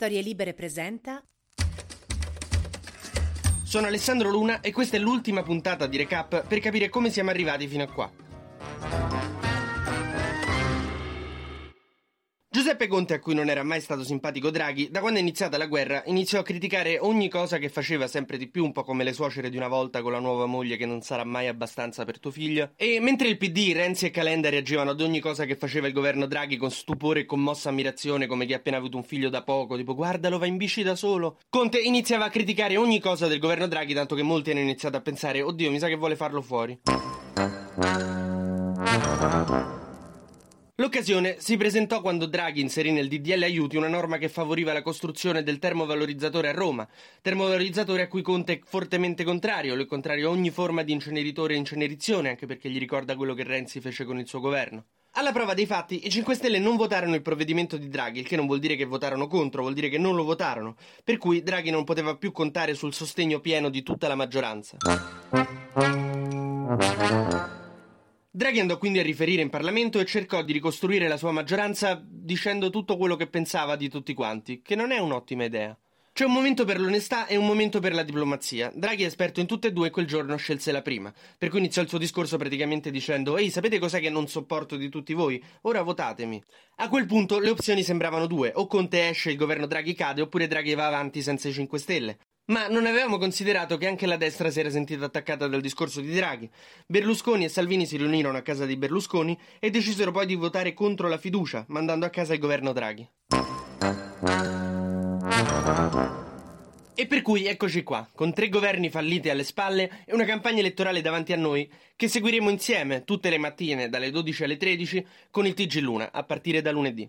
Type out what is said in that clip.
Storie Libere presenta. Sono Alessandro Luna e questa è l'ultima puntata di Recap per capire come siamo arrivati fino a qua. Giuseppe Conte, a cui non era mai stato simpatico Draghi, da quando è iniziata la guerra iniziò a criticare ogni cosa che faceva sempre di più, un po' come le suocere di una volta con la nuova moglie che non sarà mai abbastanza per tuo figlio. E mentre il PD, Renzi e Calenda reagivano ad ogni cosa che faceva il governo Draghi con stupore e commossa ammirazione, come chi ha appena avuto un figlio da poco, tipo guardalo, va in bici da solo, Conte iniziava a criticare ogni cosa del governo Draghi, tanto che molti hanno iniziato a pensare, oddio, mi sa che vuole farlo fuori. L'occasione si presentò quando Draghi inserì nel DDL aiuti una norma che favoriva la costruzione del termovalorizzatore a Roma, termovalorizzatore a cui Conte è fortemente contrario, lo è contrario a ogni forma di inceneritore e incenerizione, anche perché gli ricorda quello che Renzi fece con il suo governo. Alla prova dei fatti, i 5 Stelle non votarono il provvedimento di Draghi, il che non vuol dire che votarono contro, vuol dire che non lo votarono, per cui Draghi non poteva più contare sul sostegno pieno di tutta la maggioranza. Draghi andò quindi a riferire in Parlamento e cercò di ricostruire la sua maggioranza dicendo tutto quello che pensava di tutti quanti, che non è un'ottima idea. C'è un momento per l'onestà e un momento per la diplomazia. Draghi è esperto in tutte e due e quel giorno scelse la prima, per cui iniziò il suo discorso praticamente dicendo Ehi, sapete cos'è che non sopporto di tutti voi? Ora votatemi. A quel punto le opzioni sembravano due, o Conte esce e il governo Draghi cade, oppure Draghi va avanti senza i 5 Stelle. Ma non avevamo considerato che anche la destra si era sentita attaccata dal discorso di Draghi. Berlusconi e Salvini si riunirono a casa di Berlusconi e decisero poi di votare contro la fiducia, mandando a casa il governo Draghi. E per cui eccoci qua, con tre governi falliti alle spalle e una campagna elettorale davanti a noi, che seguiremo insieme tutte le mattine dalle 12 alle 13 con il TG Luna, a partire da lunedì.